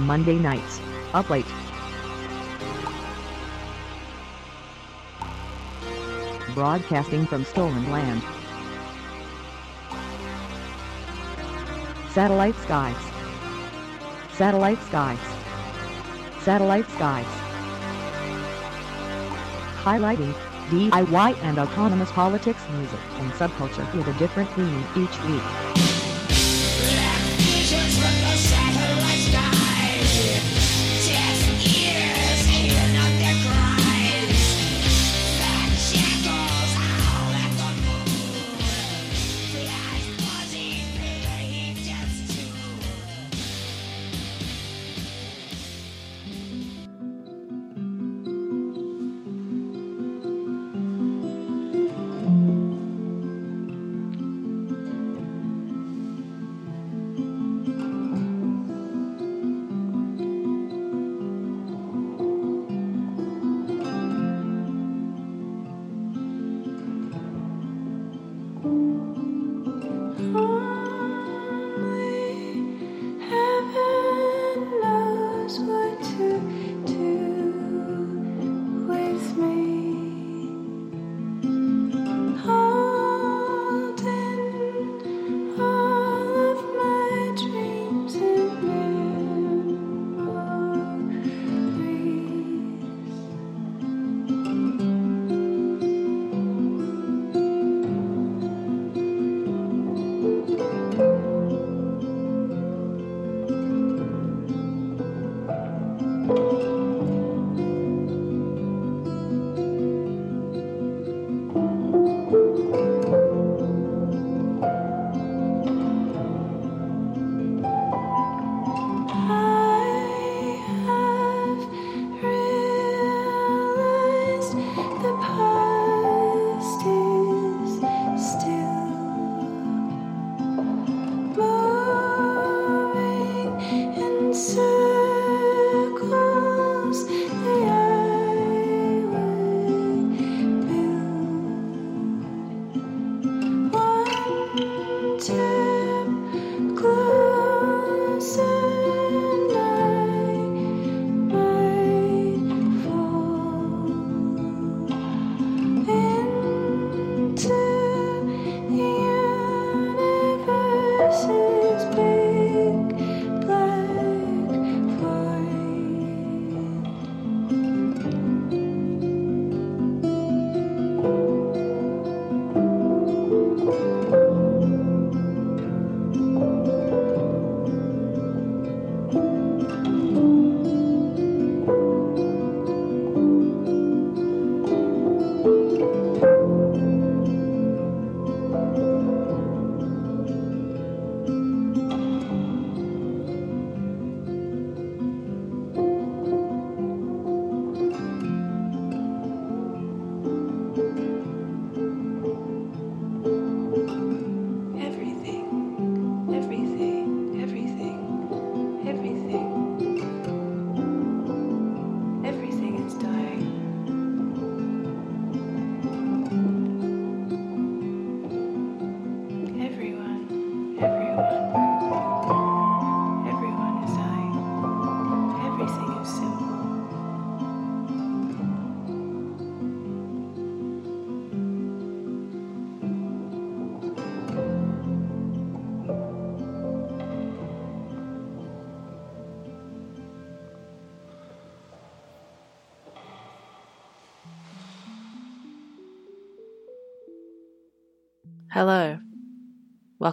Monday nights, up late. Broadcasting from stolen land. Satellite skies. Satellite skies. Satellite skies. Highlighting DIY and autonomous politics, music, and subculture with a different theme each week.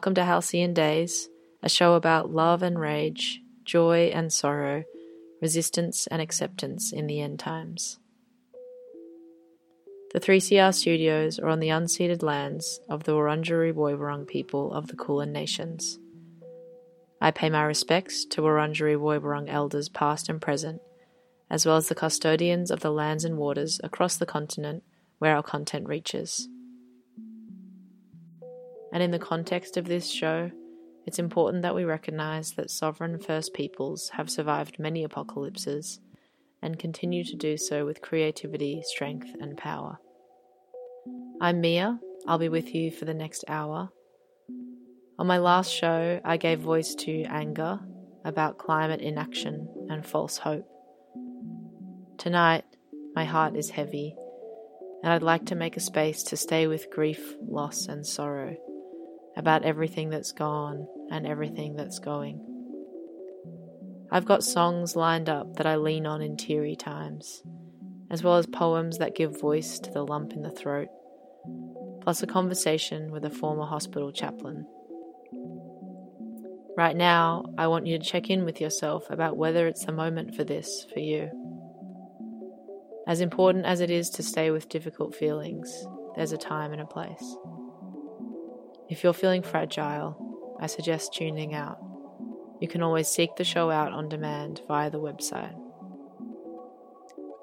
Welcome to Halcyon Daze, a show about love and rage, joy and sorrow, resistance and acceptance in the end times. The 3CR studios are on the unceded lands of the Wurundjeri Woiwurrung people of the Kulin Nations. I pay my respects to Wurundjeri Woiwurrung elders past and present, as well as the custodians of the lands and waters across the continent where our content reaches. And in the context of this show, it's important that we recognise that sovereign First Peoples have survived many apocalypses and continue to do so with creativity, strength, and power. I'm Mia. I'll be with you for the next hour. On my last show, I gave voice to anger, about climate inaction and false hope. Tonight, my heart is heavy, and I'd like to make a space to stay with grief, loss, and sorrow about everything that's gone and everything that's going. I've got songs lined up that I lean on in teary times, as well as poems that give voice to the lump in the throat, plus a conversation with a former hospital chaplain. Right now, I want you to check in with yourself about whether it's the moment for this for you. As important as it is to stay with difficult feelings, there's a time and a place. If you're feeling fragile, I suggest tuning out. You can always seek the show out on demand via the website.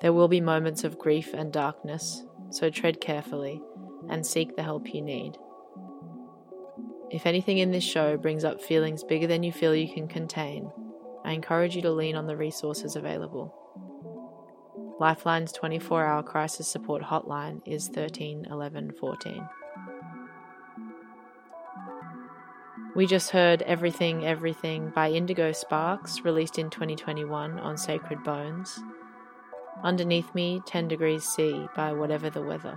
There will be moments of grief and darkness, so tread carefully and seek the help you need. If anything in this show brings up feelings bigger than you feel you can contain, I encourage you to lean on the resources available. Lifeline's 24 hour crisis support hotline is 13 11 14. We just heard Everything Everything by Indigo Sparks, released in 2021 on Sacred Bones. Underneath Me, 10 Degrees C by Whatever the Weather.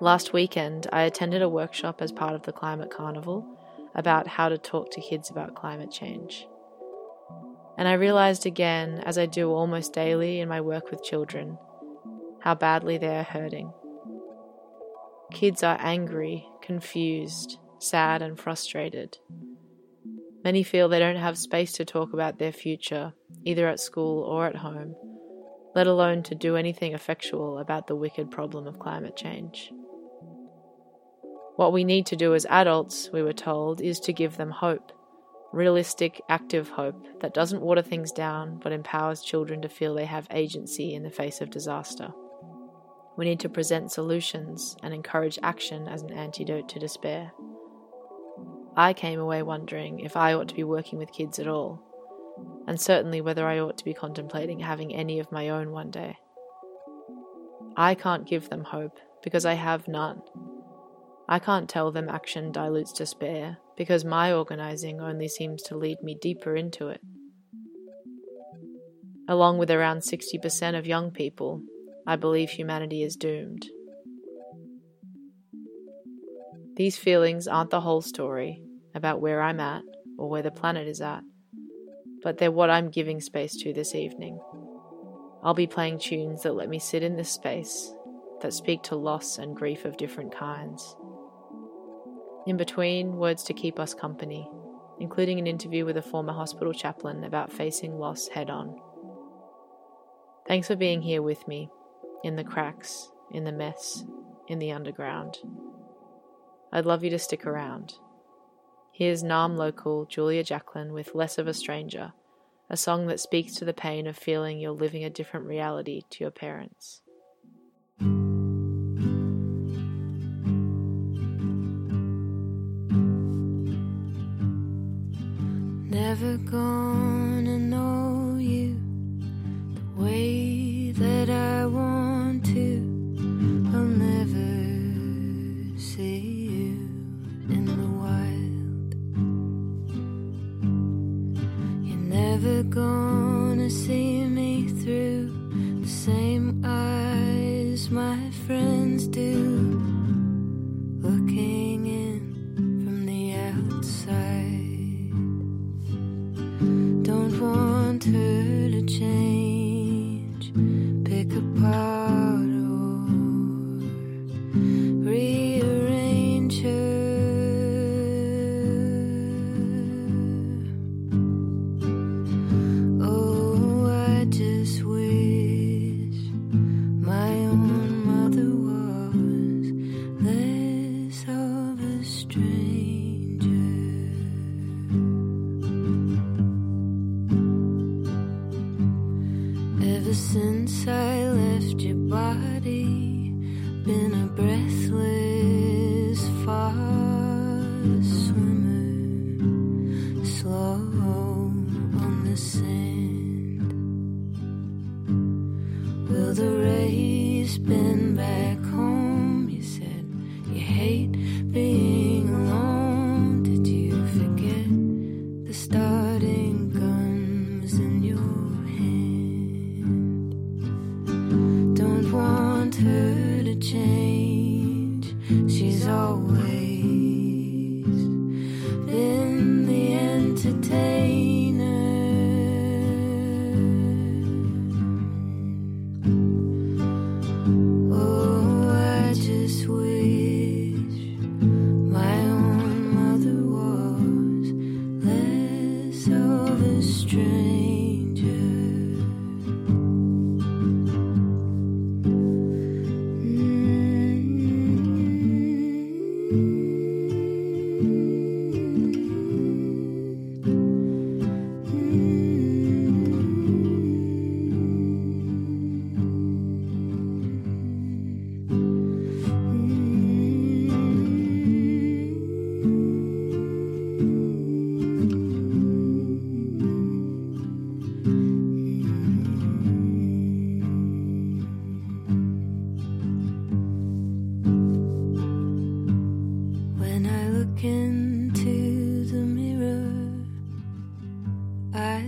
Last weekend, I attended a workshop as part of the Climate Carnival about how to talk to kids about climate change. And I realized again, as I do almost daily in my work with children, how badly they are hurting. Kids are angry, confused, sad, and frustrated. Many feel they don't have space to talk about their future, either at school or at home, let alone to do anything effectual about the wicked problem of climate change. What we need to do as adults, we were told, is to give them hope realistic, active hope that doesn't water things down but empowers children to feel they have agency in the face of disaster. We need to present solutions and encourage action as an antidote to despair. I came away wondering if I ought to be working with kids at all, and certainly whether I ought to be contemplating having any of my own one day. I can't give them hope because I have none. I can't tell them action dilutes despair because my organizing only seems to lead me deeper into it. Along with around 60% of young people, I believe humanity is doomed. These feelings aren't the whole story about where I'm at or where the planet is at, but they're what I'm giving space to this evening. I'll be playing tunes that let me sit in this space, that speak to loss and grief of different kinds. In between, words to keep us company, including an interview with a former hospital chaplain about facing loss head on. Thanks for being here with me, in the cracks, in the mess, in the underground. I'd love you to stick around. Here's Naarm local Julia Jacklin with Less of a Stranger, a song that speaks to the pain of feeling you're living a different reality to your parents. Never gonna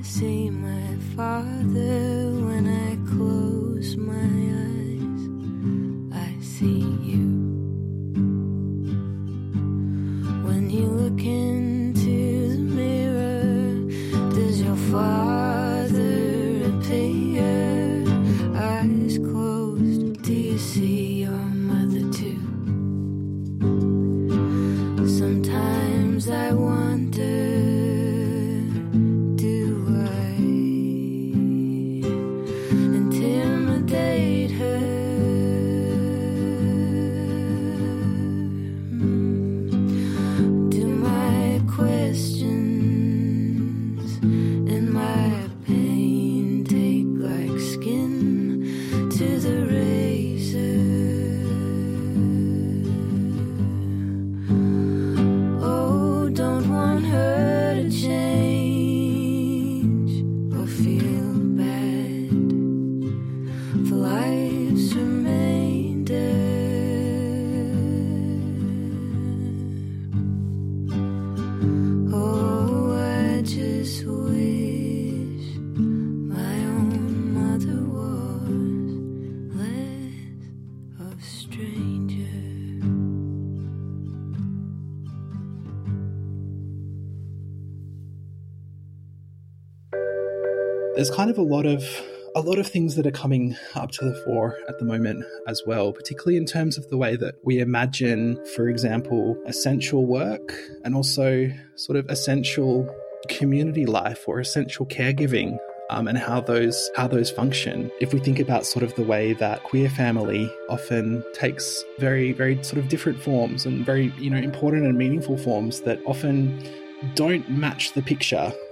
see my father. When I close my there's kind of a lot of a lot of things that are coming up to the fore at the moment as well, particularly in terms of the way that we imagine, for example, essential work and also sort of essential community life or essential caregiving. Um, and how those how those function. If we think about sort of the way that queer family often takes very very sort of different forms and very you know important and meaningful forms that often don't match the picture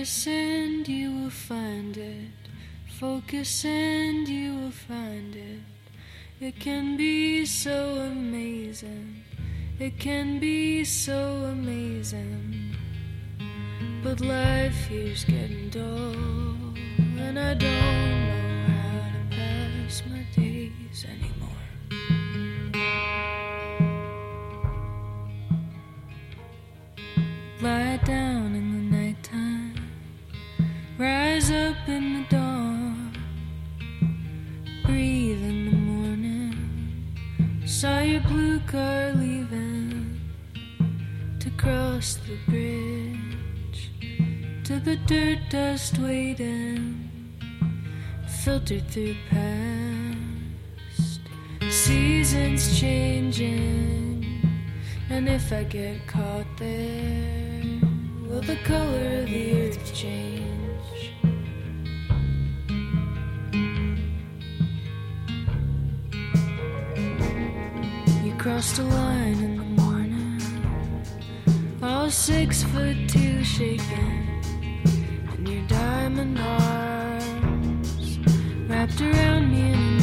Focus and you will find it. Focus and you will find it. It can be so amazing. It can be so amazing. But life here's getting dull. And I don't know how to pass my days anymore. Lie down nighttime. Rise up in the dawn, breathe in the morning. Saw your blue car leaving to cross the bridge to the dirt dust waiting, filtered through past seasons changing. And if I get caught there, will the color of the earth change? crossed the line in the morning. I was six foot two shaking and your diamond arms wrapped around me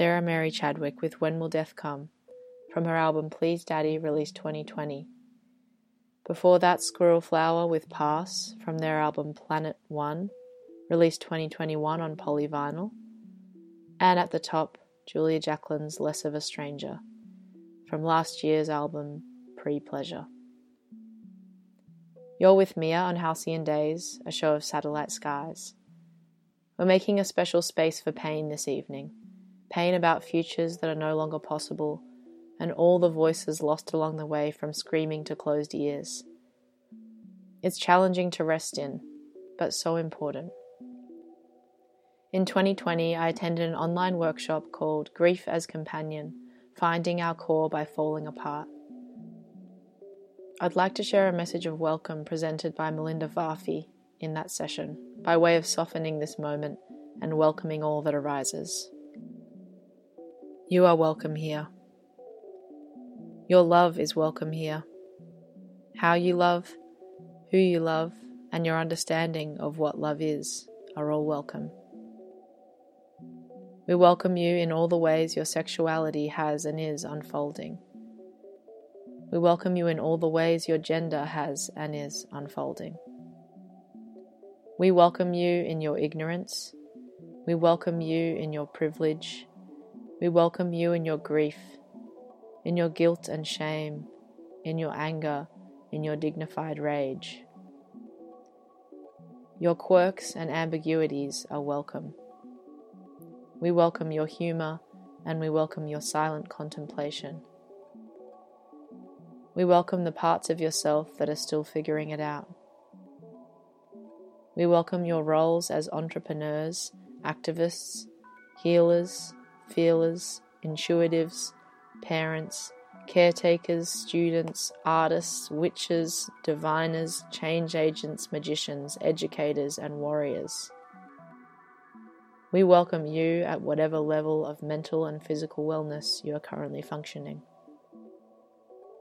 Sarah Mary Chadwick with When Will Death Come from her album Please Daddy, released 2020. Before that, Squirrel Flower with Pass from their album Planet One, released 2021 on polyvinyl. And at the top, Julia Jacklin's Less of a Stranger from last year's album Pre Pleasure. You're with Mia on Halcyon Daze, a show of satellite skies. We're making a special space for pain this evening pain about futures that are no longer possible, and all the voices lost along the way from screaming to closed ears. It's challenging to rest in, but so important. In 2020, I attended an online workshop called Grief as Companion Finding Our Core by Falling Apart. I'd like to share a message of welcome presented by Melinda Varfi in that session, by way of softening this moment and welcoming all that arises. You are welcome here. Your love is welcome here. How you love, who you love, and your understanding of what love is are all welcome. We welcome you in all the ways your sexuality has and is unfolding. We welcome you in all the ways your gender has and is unfolding. We welcome you in your ignorance. We welcome you in your privilege. We welcome you in your grief, in your guilt and shame, in your anger, in your dignified rage. Your quirks and ambiguities are welcome. We welcome your humour and we welcome your silent contemplation. We welcome the parts of yourself that are still figuring it out. We welcome your roles as entrepreneurs, activists, healers, feelers, intuitives, parents, caretakers, students, artists, witches, diviners, change agents, magicians, educators, and warriors. We welcome you at whatever level of mental and physical wellness you are currently functioning.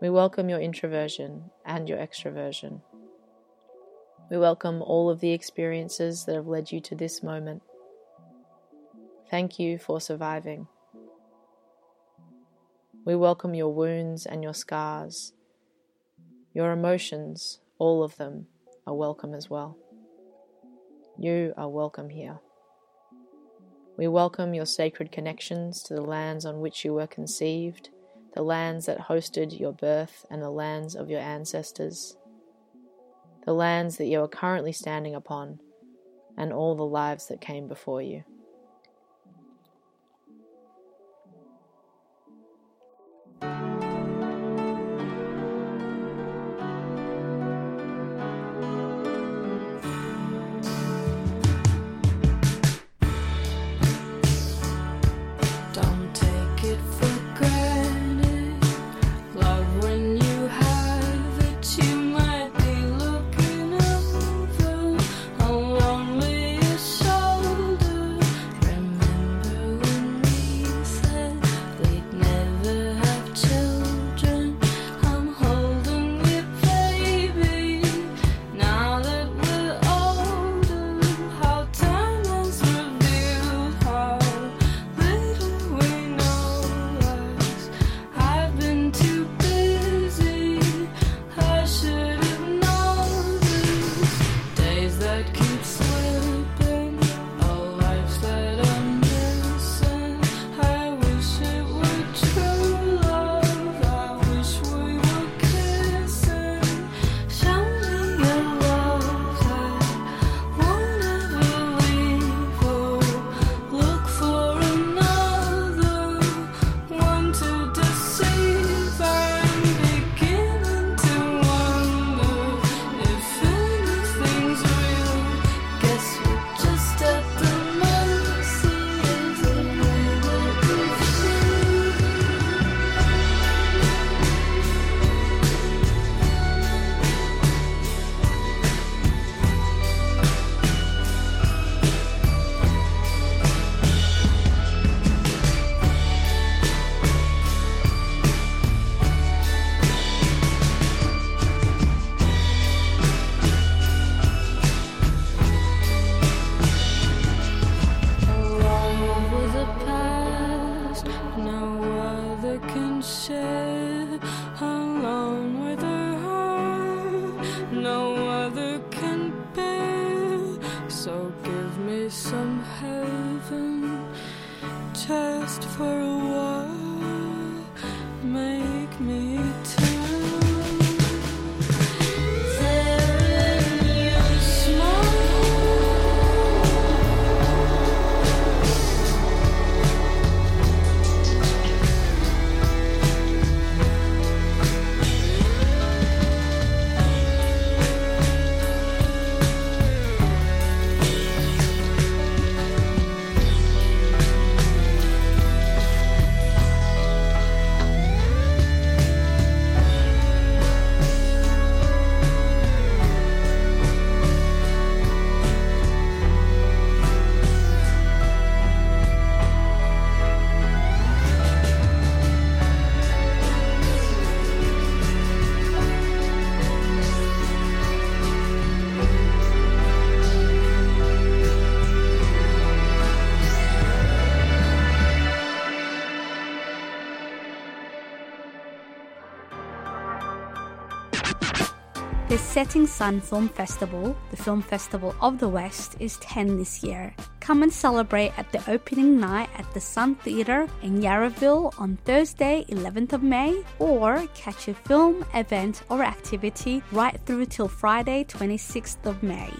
We welcome your introversion and your extroversion. We welcome all of the experiences that have led you to this moment. Thank you for surviving. We welcome your wounds and your scars. Your emotions, all of them, are welcome as well. You are welcome here. We welcome your sacred connections to the lands on which you were conceived, the lands that hosted your birth, and the lands of your ancestors, the lands that you are currently standing upon, and all the lives that came before you. Setting Sun Film Festival, the film festival of the West, is 10 this year. Come and celebrate at the opening night at the Sun Theatre in Yarraville on Thursday, 11th of May, or catch a film, event, or activity right through till Friday, 26th of May.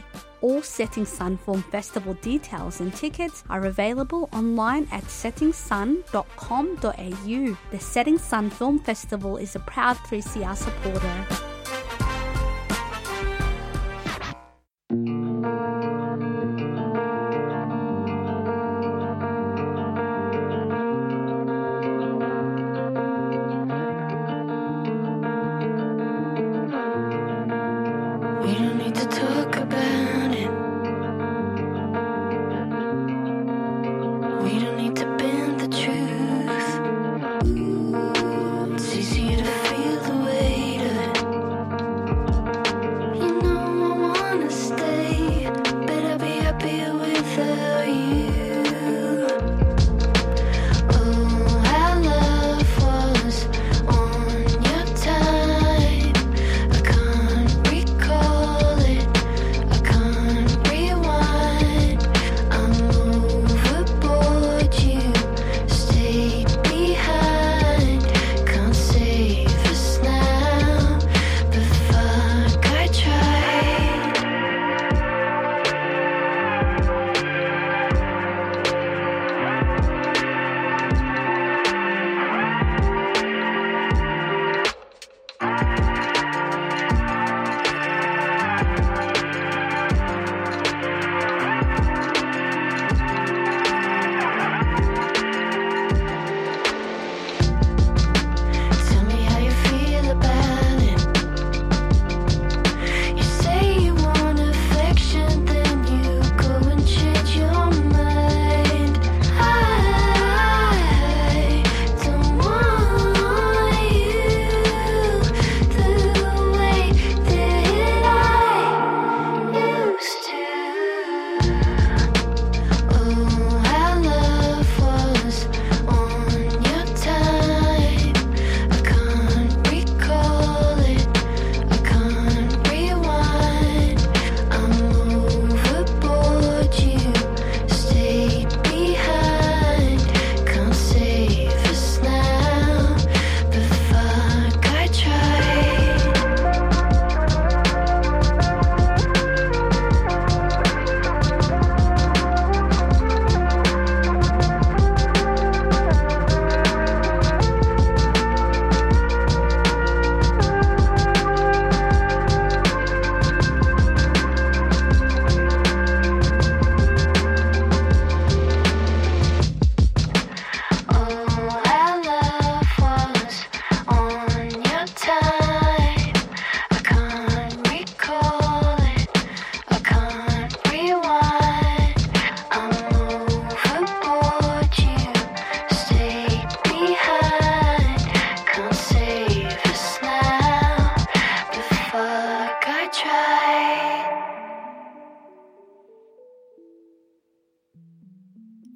All Setting Sun Film Festival details and tickets are available online at settingsun.com.au. The Setting Sun Film Festival is a proud 3CR supporter.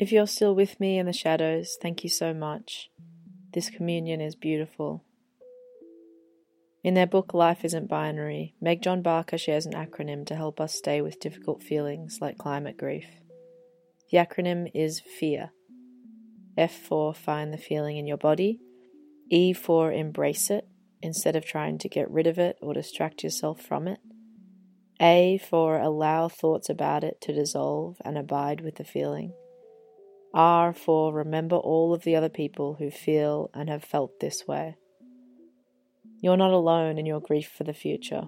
If you're still with me in the shadows, thank you so much. This communion is beautiful. In their book Life Isn't Binary, Meg John Barker shares an acronym to help us stay with difficult feelings like climate grief. The acronym is FEAR. F for find the feeling in your body, E for embrace it instead of trying to get rid of it or distract yourself from it, A for allow thoughts about it to dissolve and abide with the feeling. R for remember all of the other people who feel and have felt this way. You're not alone in your grief for the future.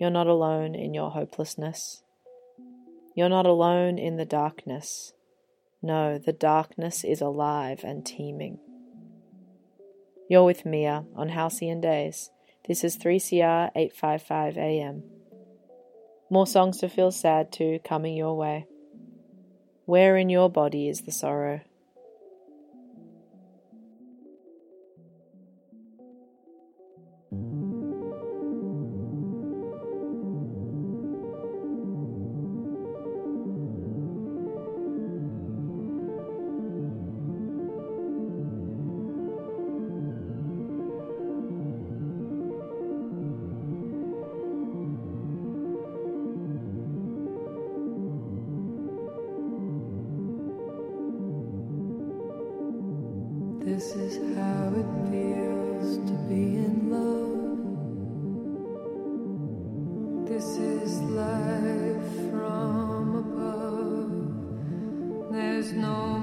You're not alone in your hopelessness. You're not alone in the darkness. No, the darkness is alive and teeming. You're with Mia on Halcyon Daze. This is 3CR 855 AM. More songs to feel sad to coming your way. Where in your body is the sorrow? Life from above. There's no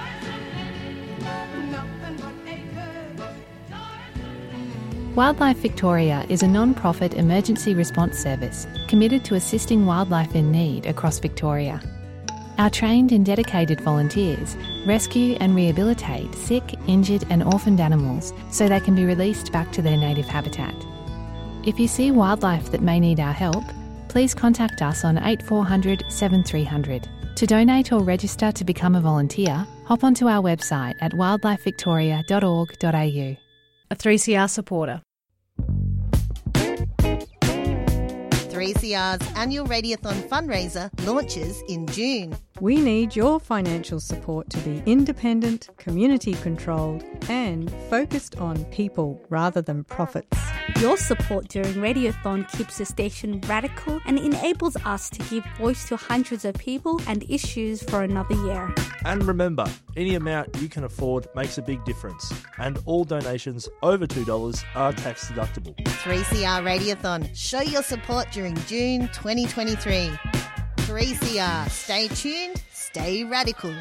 Wildlife Victoria is a non profit emergency response service committed to assisting wildlife in need across Victoria. Our trained and dedicated volunteers rescue and rehabilitate sick, injured, and orphaned animals so they can be released back to their native habitat. If you see wildlife that may need our help, please contact us on 8400 7300. To donate or register to become a volunteer, hop onto our website at wildlifevictoria.org.au. A 3CR supporter. 3CR's annual Radiothon fundraiser launches in June. We need your financial support to be independent, community controlled, and focused on people rather than profits. Your support during Radiothon keeps the station radical and enables us to give voice to hundreds of people and issues for another year. And remember, any amount you can afford makes a big difference, and all donations over $2 are tax deductible. 3CR Radiothon. Show your support during June 2023. 3CR. Stay tuned, stay radical.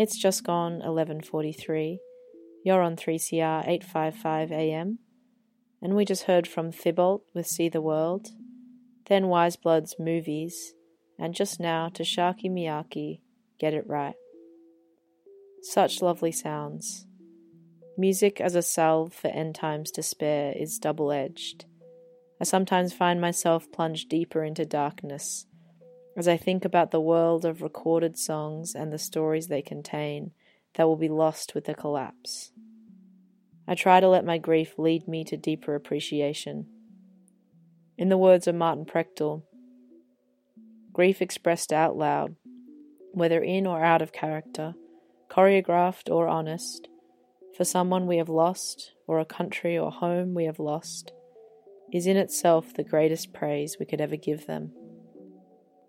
It's just gone 11:43. You're on 3CR 855 AM, and we just heard from Thibault with See the World, then Weyes Blood's Movies, and just now Tashaki Miyaki, Get It Right. Such lovely sounds. Music as a salve for end times despair is double edged. I sometimes find myself plunged deeper into darkness as I think about the world of recorded songs and the stories they contain that will be lost with the collapse. I try to let my grief lead me to deeper appreciation. In the words of Martin Prechtel, grief expressed out loud, whether in or out of character, choreographed or honest, for someone we have lost, or a country or home we have lost, is in itself the greatest praise we could ever give them.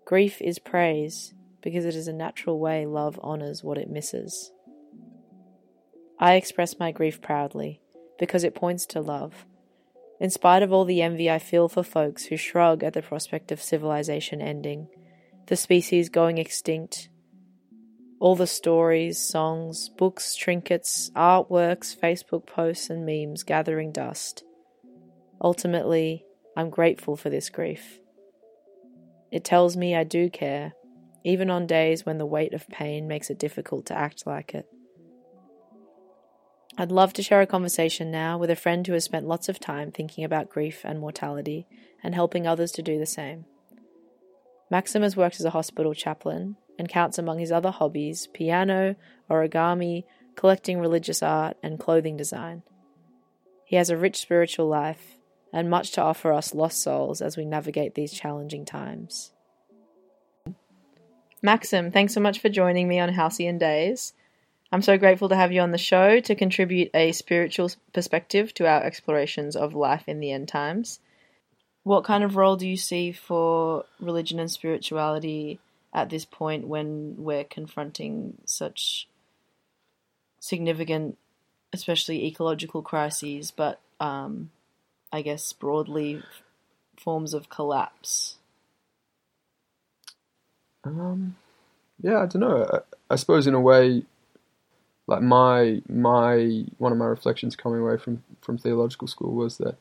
Grief is praise because it is a natural way love honours what it misses. I express my grief proudly because it points to love. In spite of all the envy I feel for folks who shrug at the prospect of civilization ending, the species going extinct, all the stories, songs, books, trinkets, artworks, Facebook posts, and memes gathering dust. Ultimately, I'm grateful for this grief. It tells me I do care, even on days when the weight of pain makes it difficult to act like it. I'd love to share a conversation now with a friend who has spent lots of time thinking about grief and mortality and helping others to do the same. Maxim has worked as a hospital chaplain and counts among his other hobbies piano, origami, collecting religious art, and clothing design. He has a rich spiritual life and much to offer us lost souls as we navigate these challenging times. Maxim, thanks so much for joining me on Halcyon Daze. I'm so grateful to have you on the show to contribute a spiritual perspective to our explorations of life in the end times. What kind of role do you see for religion and spirituality at this point when we're confronting such significant, especially ecological crises, but um, I guess broadly forms of collapse? Um, yeah, I don't know. I, I suppose in a way, like my my one of my reflections coming away from from theological school was that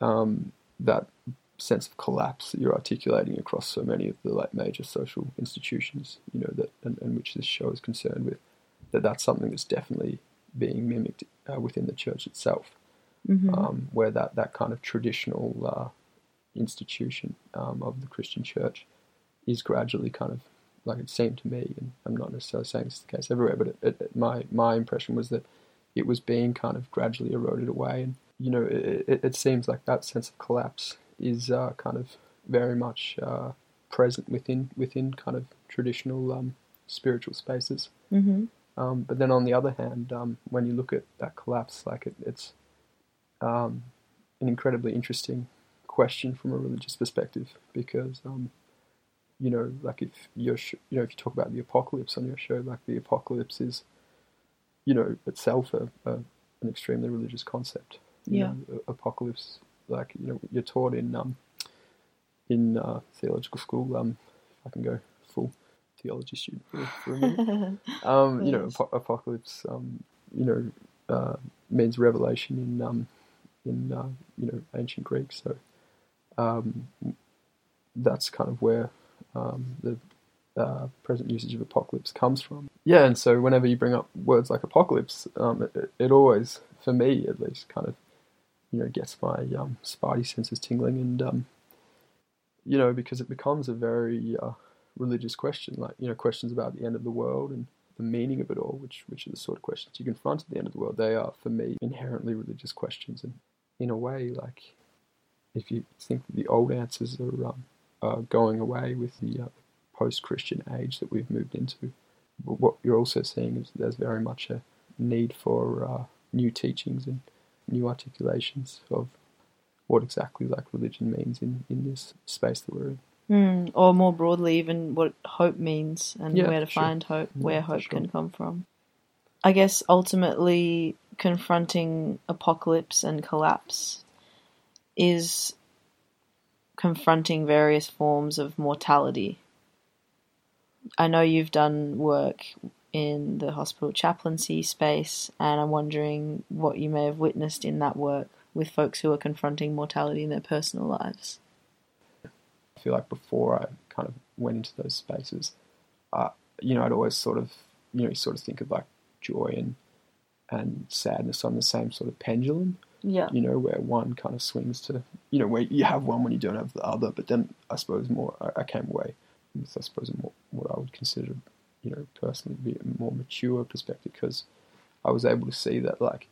um, that sense of collapse that you're articulating across so many of the like major social institutions, you know, that and, and which this show is concerned with, that that's something that's definitely being mimicked uh, within the church itself, Mhm. um, where that that kind of traditional uh, institution um, of the Christian church is gradually kind of like it seemed to me, and I'm not necessarily saying this is the case everywhere, but it, it, it- my my impression was that it was being kind of gradually eroded away, and you know, it, it, seems like that sense of collapse is uh, kind of very much uh, present within within kind of traditional um, spiritual spaces. Mhm. Um, but then on the other hand, um, when you look at that collapse, like it, it's um, an incredibly interesting question from a religious perspective because um, you know, like if you're sh- you know if you talk about the apocalypse on your show, like the apocalypse is you know itself a, a an extremely religious concept. You Yeah. know, a- apocalypse, like you know, you're taught in um in uh, theological school. Um, if I can go full theology student for, for a minute. um, you know, apo- apocalypse. Um, you know, uh, means revelation in um in uh, you know ancient Greek. So um, that's kind of where um, the uh, present usage of apocalypse comes from. Yeah, and so whenever you bring up words like apocalypse, um, it, it always, for me at least, kind of you know gets my um, spidey senses tingling, and um, you know because it becomes a very uh, religious question, like you know questions about the end of the world and the meaning of it all, which which are the sort of questions you confront at the end of the world. They are for me inherently religious questions, and in a way, like if you think that the old answers are um, are going away with the uh, post-Christian age that we've moved into, but what you're also seeing is there's very much a need for uh, new teachings and new articulations of what exactly like religion means in, in this space that we're in. Mm, or more broadly, even what hope means and Yeah, where to sure. find hope, where for hope sure. can come from. I guess ultimately confronting apocalypse and collapse is confronting various forms of mortality. I know you've done work in the hospital chaplaincy space, and I'm wondering what you may have witnessed in that work with folks who are confronting mortality in their personal lives. I feel like before I kind of went into those spaces, uh, you know, I'd always sort of, you know, sort of think of like joy and and sadness on the same sort of pendulum. Yeah. You know, where one kind of swings to, you know, where you have one when you don't have the other. But then I suppose more, I, I came away with, I suppose, more, what I would consider, you know, personally be a more mature perspective because I was able to see that, like,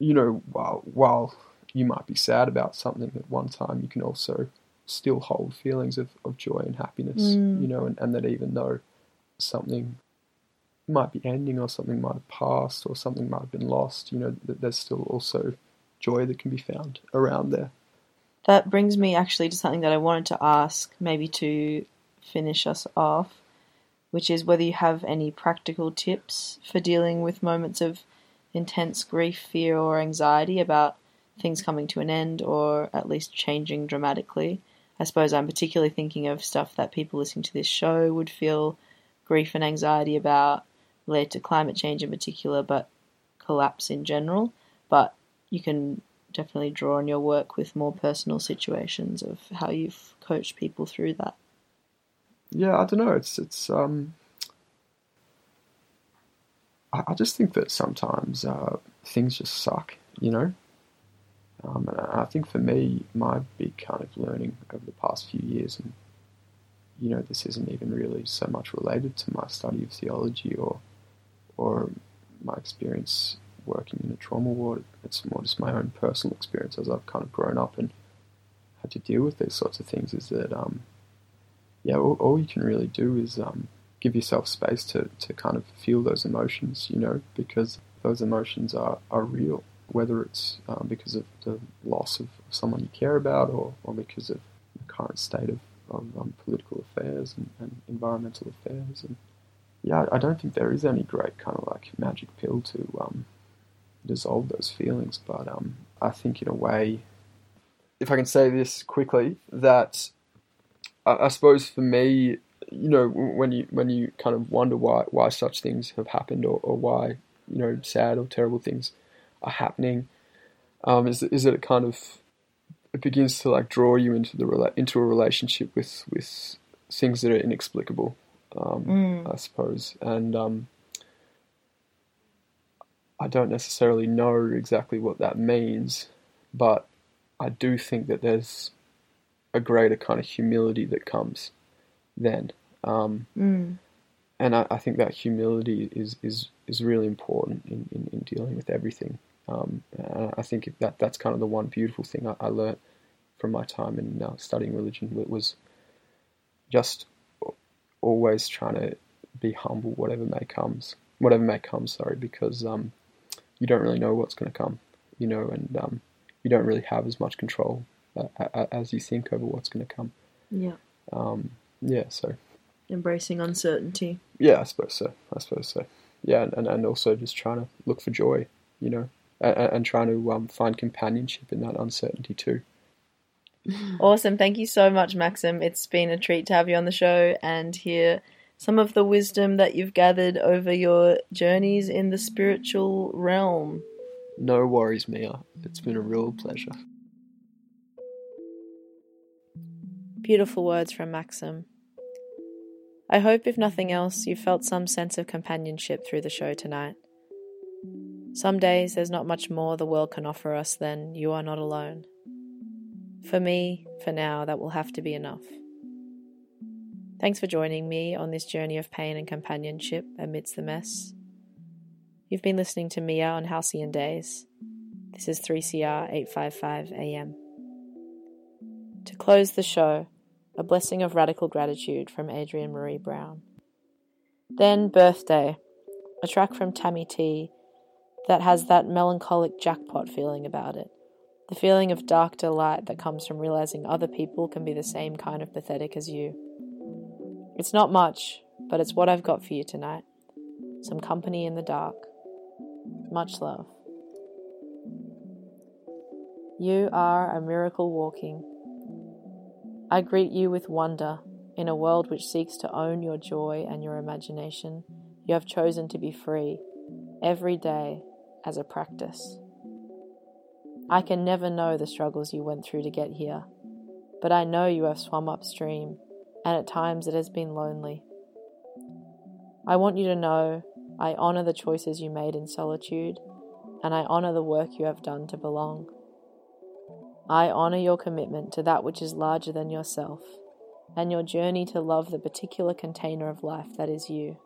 you know, while while you might be sad about something at one time, you can also still hold feelings of, of joy and happiness, Mm. you know, and, and that even though something might be ending or something might have passed or something might have been lost, you know, there's still also joy that can be found around there. That brings me actually to something that I wanted to ask, maybe to finish us off, which is whether you have any practical tips for dealing with moments of intense grief, fear, or anxiety about things coming to an end or at least changing dramatically. I suppose I'm particularly thinking of stuff that people listening to this show would feel grief and anxiety about related to climate change in particular, but collapse in general. But you can definitely draw on your work with more personal situations of how you've coached people through that. Yeah, I don't know. It's it's um. I, I just think that sometimes uh, things just suck, you know. Um, and I I think for me, my big kind of learning over the past few years, and you know, this isn't even really so much related to my study of theology or or my experience working in a trauma ward. It's more just my own personal experience as I've kind of grown up and had to deal with these sorts of things. Is that um, yeah, all, all you can really do is um, give yourself space to, to kind of feel those emotions, you know, because those emotions are, are real, whether it's um, because of the loss of someone you care about or, or because of the current state of, of um, political affairs and, and environmental affairs. And yeah, I don't think there is any great kind of like magic pill to um, dissolve those feelings, but um, I think in a way, if I can say this quickly, that I, I suppose for me, you know, when you when you kind of wonder why why such things have happened or, or why you know sad or terrible things are happening, um, is is that it kind of it begins to like draw you into the into a relationship with with things that are inexplicable, um, Mm. I suppose, and um, I don't necessarily know exactly what that means, but I do think that there's a greater kind of humility that comes then. Um, Mm. and I, I think that humility is, is, is really important in, in, in dealing with everything. Um, and I think that that's kind of the one beautiful thing I, I learnt from my time in uh, studying religion wa- was just always trying to be humble, whatever may comes, whatever may come. Sorry, because um, you don't really know what's going to come, you know, and um, you don't really have as much control uh, as you think over what's going to come. Yeah. Um, yeah, so Embracing uncertainty. yeah, I suppose so. I suppose so. Yeah, and, and also just trying to look for joy, you know, and, and trying to um, find companionship in that uncertainty too. Awesome. Thank you so much, Maxim. It's been a treat to have you on the show and hear some of the wisdom that you've gathered over your journeys in the spiritual realm. No worries, Mia. It's been a real pleasure. Beautiful words from Maxim. I hope, if nothing else, you felt some sense of companionship through the show tonight. Some days there's not much more the world can offer us than you are not alone. For me, for now, that will have to be enough. Thanks for joining me on this journey of pain and companionship amidst the mess. You've been listening to Mia on Halcyon Daze. This is 3CR 855 AM. To close the show, a blessing of radical gratitude from Adrienne Maree Brown. Then Birthday, a track from Tami T that has that melancholic jackpot feeling about it. The feeling of dark delight that comes from realizing other people can be the same kind of pathetic as you. It's not much, but it's what I've got for you tonight. Some company in the dark. Much love. You are a miracle walking. I greet you with wonder in a world which seeks to own your joy and your imagination, You have chosen to be free every day as a practice. I can never know the struggles you went through to get here, but I know you have swum upstream, and at times it has been lonely. I want you to know I honour the choices you made in solitude, and I honour the work you have done to belong. I honour your commitment to that which is larger than yourself, and your journey to love the particular container of life that is you.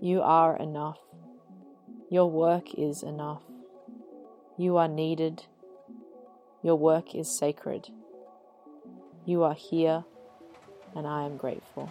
You are enough. Your work is enough. You are needed. Your work is sacred. You are here, and I am grateful.